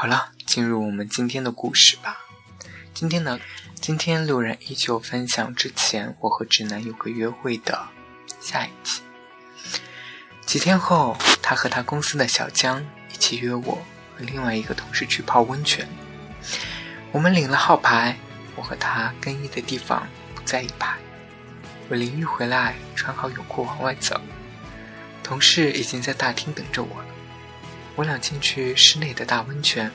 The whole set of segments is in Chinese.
好了。进入我们今天的故事吧。今天呢，今天路人依旧分享之前我和直男有个约会的下一集。几天后，他和他公司的小江一起约我和另外一个同事去泡温泉。我们领了号牌，我和他更衣的地方不在一排。我淋浴回来，穿好泳裤往外走，同事已经在大厅等着我了。我俩进去室内的大温泉。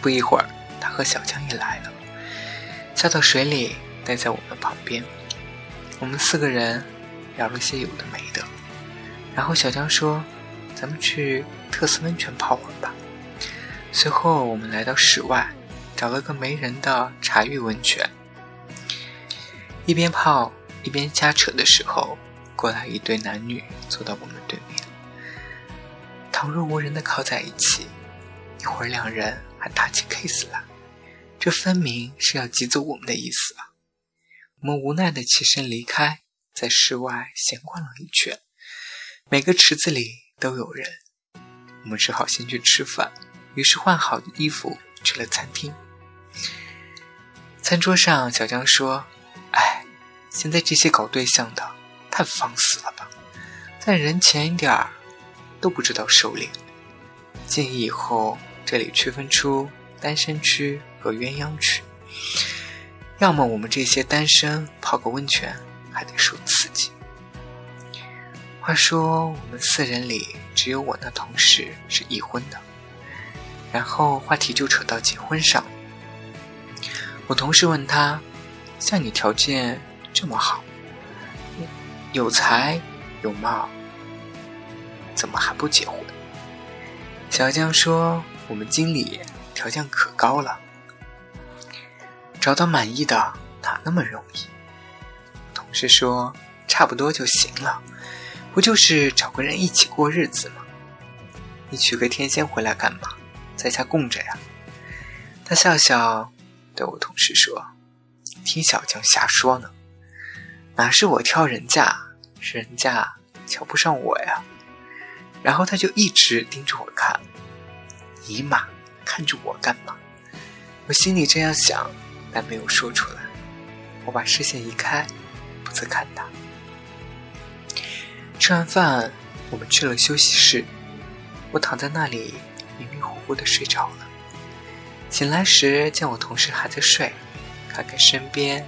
不一会儿，他和小江也来了，下到水里，待在我们旁边。我们四个人聊了些有的没的，然后小江说：“咱们去特斯温泉泡会儿吧。”随后我们来到室外，找了个没人的茶浴温泉，一边泡一边瞎扯的时候，过来一对男女坐到我们对面，倘若无人的靠在一起，一会儿两人还。打起 case 来，这分明是要挤走我们的意思啊！我们无奈的起身离开，在室外闲逛了一圈，每个池子里都有人，我们只好先去吃饭。于是换好衣服去了餐厅。餐桌上，小江说：“哎，现在这些搞对象的太放肆了吧，在人前一点儿都不知道收敛，建议以后。”这里区分出单身区和鸳鸯区，要么我们这些单身泡个温泉还得受刺激。话说我们四人里只有我那同事是已婚的，然后话题就扯到结婚上。我同事问他：“像你条件这么好，有才有貌，怎么还不结婚？”小江说。我们经理条件可高了，找到满意的哪那么容易？同事说差不多就行了，不就是找个人一起过日子吗？你娶个天仙回来干嘛？在家供着呀？他笑笑对我同事说：“听小江瞎说呢，哪是我挑人家，是人家瞧不上我呀。”然后他就一直盯着我看。尼玛，看着我干嘛？我心里这样想，但没有说出来。我把视线移开，不再看他。吃完饭，我们去了休息室。我躺在那里，迷迷糊糊的睡着了。醒来时，见我同事还在睡，看看身边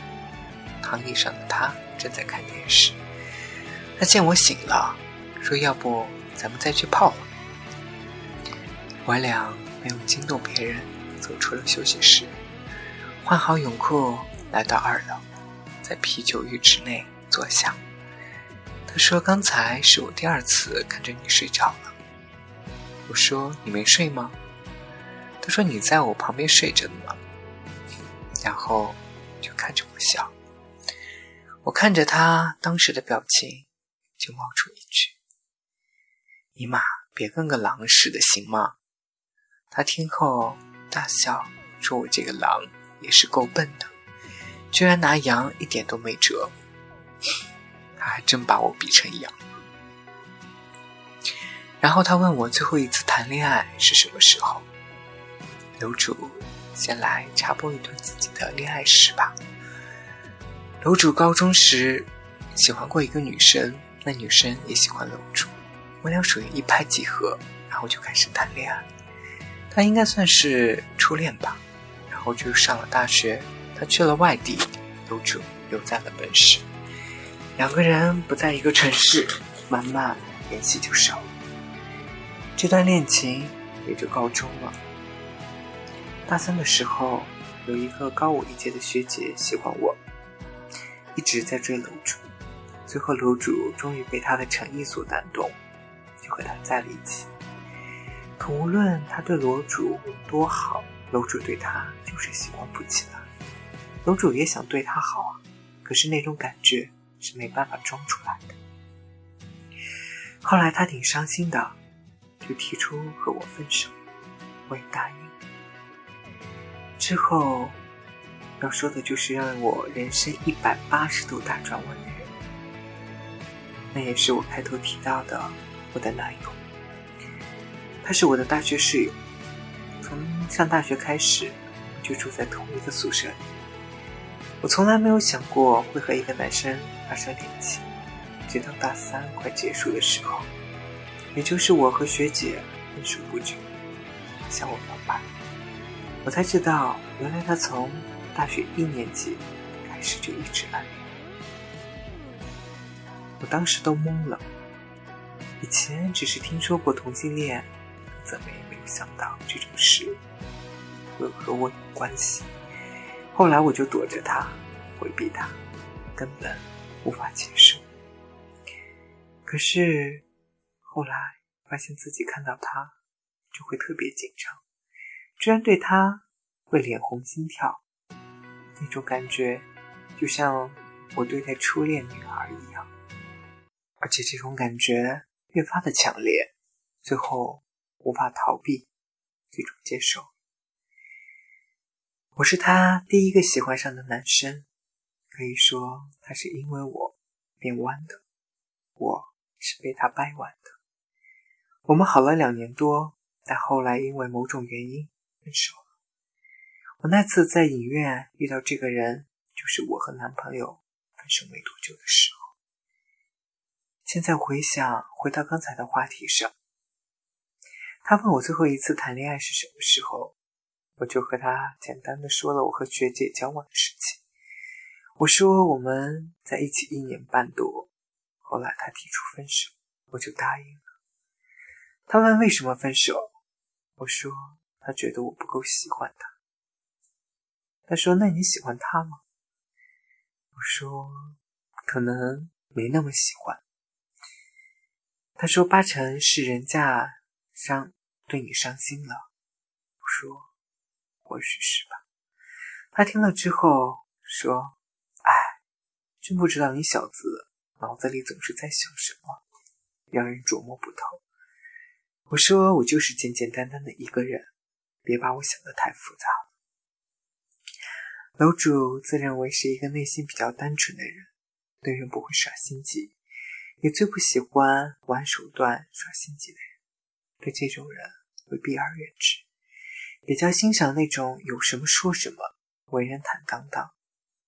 躺椅上的他正在看电视。他见我醒了，说：“要不咱们再去泡会。”我俩没有惊动别人，走出了休息室，换好泳裤，来到二楼，在啤酒浴池内坐下。他说：“刚才是我第二次看着你睡着了。”我说：“你没睡吗？”他说：“你在我旁边睡着呢。”然后就看着我笑。我看着他当时的表情，就冒出一句：“尼玛，别跟个狼似的，行吗？”他听后大笑，说：“我这个狼也是够笨的，居然拿羊一点都没辙。他还真把我比成羊。”然后他问我最后一次谈恋爱是什么时候。楼主先来插播一段自己的恋爱史吧。楼主高中时喜欢过一个女生，那女生也喜欢楼主，我俩属于一拍即合，然后就开始谈恋爱。他应该算是初恋吧，然后就上了大学，他去了外地，楼主留在了本市，两个人不在一个城市，慢慢联系就少了。这段恋情也就告终了。大三的时候，有一个高我一届的学姐喜欢我，一直在追楼主，最后楼主终于被他的诚意所感动，和他在了一起。可无论他对楼主多好，楼主对他就是喜欢不起来。楼主也想对他好啊，可是那种感觉是没办法装出来的。后来他挺伤心的，就提出和我分手，我也答应。之后要说的就是让我人生一百八十度大转弯的人，那也是我开头提到的我的男友。他是我的大学室友，从上大学开始就住在同一个宿舍里。我从来没有想过会和一个男生发生恋情，直到大三快结束的时候，也就是我和学姐分手不久，向我表白，我才知道原来他从大学一年级开始就一直暗恋我。我当时都懵了，以前只是听说过同性恋，怎么也没有想到这种事会和我有关系。后来我就躲着他，回避他，根本无法接受。可是后来发现自己看到他就会特别紧张，居然对他会脸红心跳，那种感觉就像我对待初恋女孩一样，而且这种感觉越发的强烈，最后无法逃避最终接受。我是他第一个喜欢上的男生，可以说他是因为我变弯的，我是被他掰弯的。我们好了两年多，但后来因为某种原因分手了。我那次在影院遇到这个人，就是我和男朋友分手没多久的时候。现在回想，回到刚才的话题上，他问我最后一次谈恋爱是什么时候。我就和他简单的说了我和学姐交往的事情。我说我们在一起一年半多，后来他提出分手，我就答应了。他问为什么分手，我说他觉得我不够喜欢他。他说那你喜欢他吗？我说可能没那么喜欢。他说八成是人家伤对你伤心了。我说。或许是吧。他听了之后说：“哎，真不知道你小子脑子里总是在想什么，让人琢磨不透。”我说：“我就是简简单单的一个人，别把我想的太复杂。”楼主自认为是一个内心比较单纯的人，对人不会耍心机，也最不喜欢玩手段耍心机的人，对这种人会避而远之。比较欣赏那种有什么说什么、为人坦荡荡，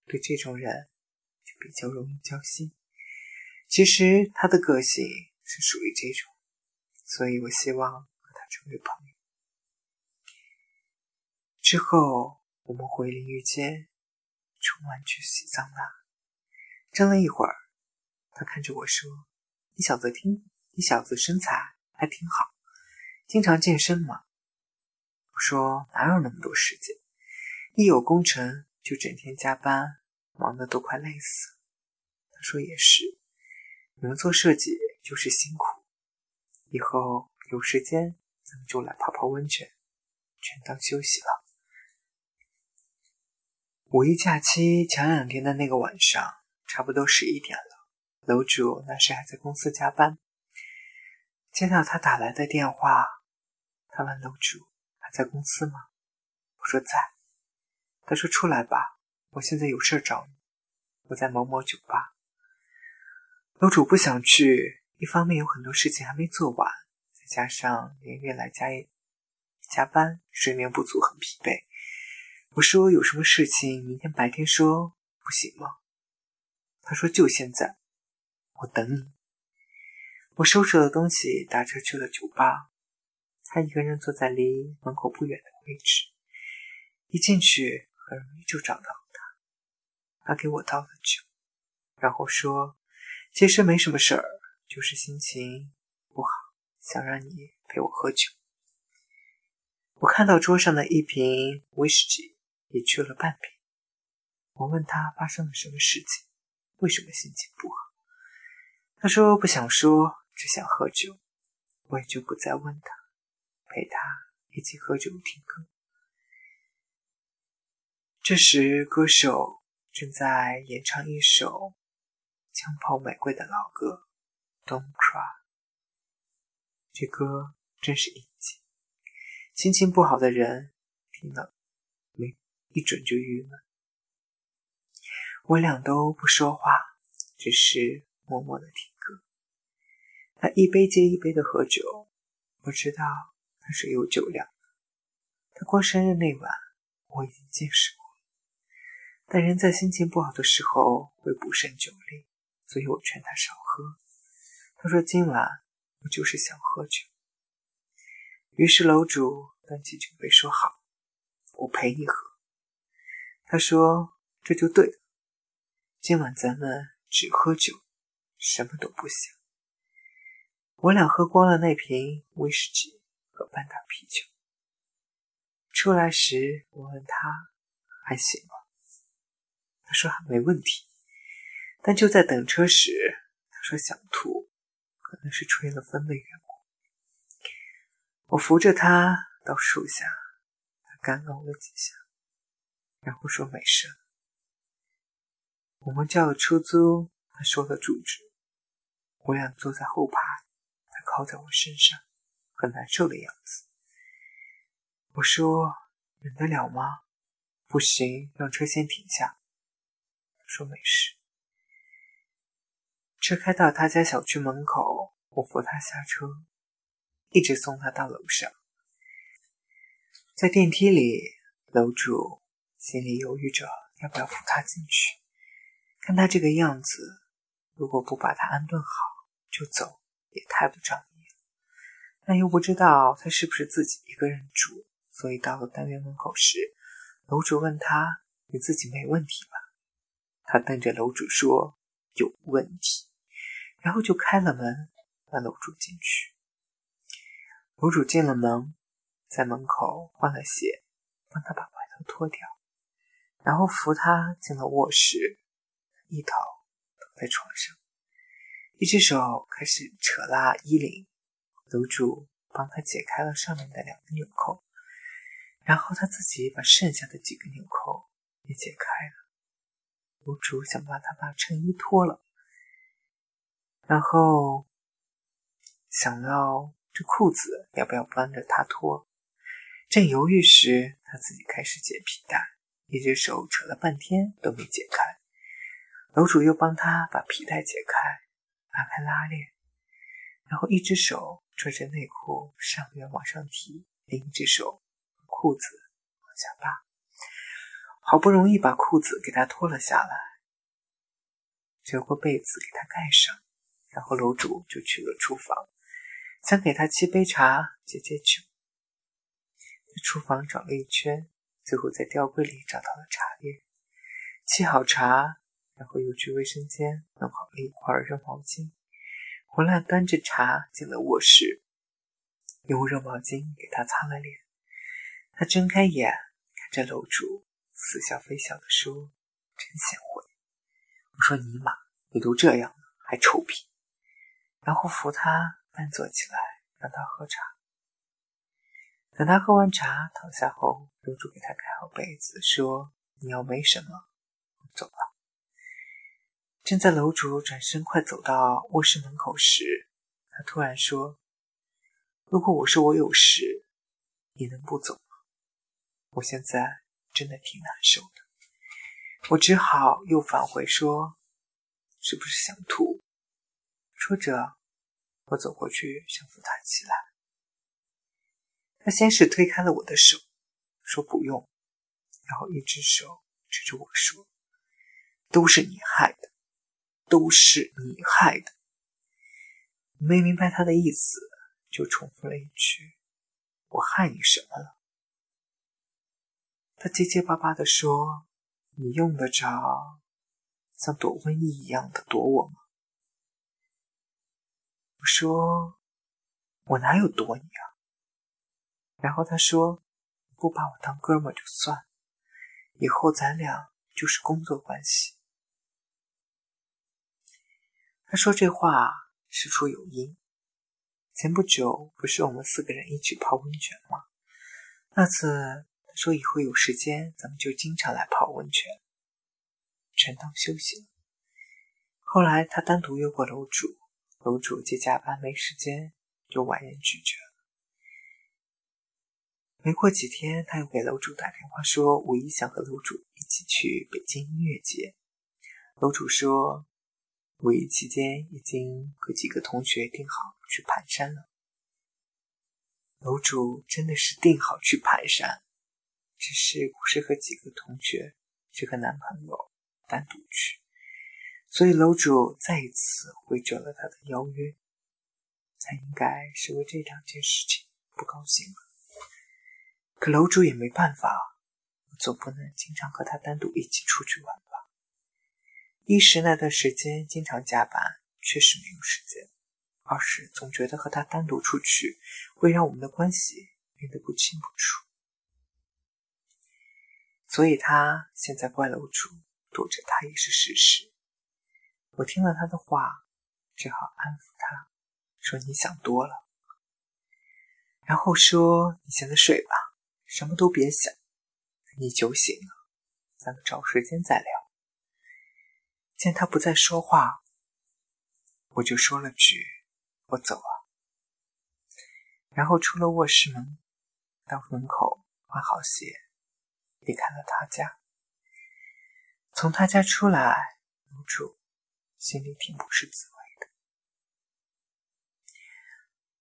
对这种人就比较容易交心。其实他的个性是属于这种，所以我希望和他成为朋友。之后我们回淋浴间冲完去洗桑拿，蒸了一会儿，他看着我说：“你小子听，你小子身材还挺好，经常健身嘛。”说哪有那么多时间？一有工程就整天加班，忙得都快累死。他说也是，你们做设计就是辛苦。以后有时间咱们就来泡泡温泉，全当休息了。五一假期前两天的那个晚上，差不多十一点了，楼主那时还在公司加班。接到他打来的电话，他问楼主还。在公司吗？我说在。他说出来吧，我现在有事找你。我在某某酒吧。楼主不想去，一方面有很多事情还没做完，再加上连夜来加加班，睡眠不足，很疲惫。我说有什么事情明天白天说，不行吗？他说就现在，我等你。我收拾了东西，打车去了酒吧。他一个人坐在离门口不远的位置，一进去很容易就找到他。他给我倒了酒，然后说：“其实没什么事儿，就是心情不好，想让你陪我喝酒。”我看到桌上的一瓶威士忌，也去了半瓶。我问他发生了什么事情，为什么心情不好？他说不想说，只想喝酒。我也就不再问他。陪他一起喝酒听歌。这时，歌手正在演唱一首《枪炮玫瑰》的老歌《Don't Cry》。这歌真是应景，心情不好的人听了没一准就郁闷。我俩都不说话，只是默默的听。他一杯接一杯的喝酒，我知道他是有酒量的。他过生日那晚，我已经见识过。但人在心情不好的时候会不胜酒力，所以我劝他少喝。他说：“今晚我就是想喝酒。”于是楼主端起酒杯说：“好，我陪你喝。”他说：“这就对了，今晚咱们只喝酒，什么都不想。”我俩喝光了那瓶威士忌和半打啤酒。出来时，我问他：“还行吗？”他说还没问题，但就在等车时，他说想吐，可能是吹了风的缘故。我扶着他到树下，他干呕了几下，然后说没事。我们叫了出租，他说了住址。我俩坐在后排，靠在我身上，很难受的样子。我说忍得了吗？不行，让车先停下。说没事。车开到他家小区门口，我扶他下车，一直送他到楼上。在电梯里，楼主心里犹豫着要不要扶他进去。看他这个样子，如果不把他安顿好就走，也太不仗义。但又不知道他是不是自己一个人住，所以到了单元门口时，楼主问他：“你自己没问题吧？”他瞪着楼主说：“有问题。”然后就开了门，让楼主进去。楼主进了门，在门口换了鞋，帮他把外套脱掉，然后扶他进了卧室，一头躺在床上，一只手开始扯拉衣领。楼主帮他解开了上面的两个纽扣，然后他自己把剩下的几个纽扣也解开了。楼主想帮他把衬衣脱了，然后想要这裤子要不要帮着他脱。正犹豫时，他自己开始解皮带，一只手扯了半天都没解开。楼主又帮他把皮带解开，拉开拉链，然后一只手拽着内裤上面往上提，另一只手裤子往下拉。好不容易把裤子给他脱了下来，折过被子给他盖上，然后楼主就去了厨房，想给他沏杯茶解解酒。在厨房找了一圈，最后在吊柜里找到了茶叶，沏好茶，然后又去卫生间弄好了一块热毛巾，回来端着茶进了卧室，用热毛巾给他擦了脸。他睁开眼看着楼主。似笑非笑的说：“真贤惠。”我说：“尼玛，你都这样了，还臭屁！”然后扶他半坐起来，让他喝茶。等他喝完茶躺下后，楼主给他盖好被子，说：“你要没什么，走了。”正在楼主转身快走到卧室门口时，他突然说：“如果我说我有事，你能不走吗？我现在……”真的挺难受的，我只好又返回说：“是不是想吐？”说着，我走过去想扶他起来。他先是推开了我的手，说不用，然后一只手指着我说：“都是你害的，都是你害的。”没明白他的意思，就重复了一句：“我害你什么了？”他结结巴巴地说：“你用得着像躲瘟疫一样的躲我吗？”我说：“我哪有躲你啊？”然后他说：“不把我当哥们就算，以后咱俩就是工作关系。”他说这话事出有因。前不久不是我们四个人一起泡温泉吗？那次他。说以后有时间咱们就经常来泡温泉，全当休息了。后来他单独约过楼主，楼主接加班没时间，就婉言拒绝了。没过几天，他又给楼主打电话说五一想和楼主一起去北京音乐节。楼主说五一期间已经和几个同学订好去盘山了。楼主真的是订好去盘山，只是不是和几个同学，是和男朋友单独去，所以楼主再一次回绝了他的邀约。他应该是为这两件事情不高兴了，可楼主也没办法，总不能经常和他单独一起出去玩吧。一是那段时间经常加班，确实没有时间。二是总觉得和他单独出去会让我们的关系变得不清不楚，所以他现在怪楼主躲着他也是事实。我听了他的话，只好安抚他说：“你想多了。”然后说：“你现在睡吧，什么都别想。你酒醒了，咱们找时间再聊。”见他不再说话，我就说了句。我走了，然后出了卧室门，到门口换好鞋，离开了他家。从他家出来，楼主心里挺不是滋味的。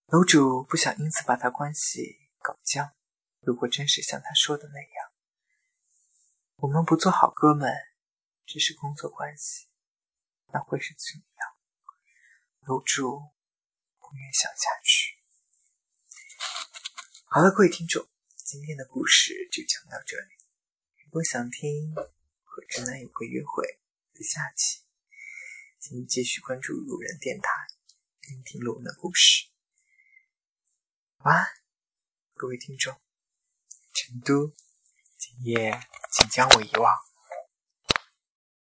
楼主不想因此把他关系搞僵。如果真是像他说的那样，我们不做好哥们，只是工作关系，那会是怎样？楼主。不愿想下去。好了，各位听众，今天的故事就讲到这里。如果想听和直男有个约会的下期，请继续关注路人电台，聆听路人的故事。晚安，各位听众。成都，今夜请将我遗忘。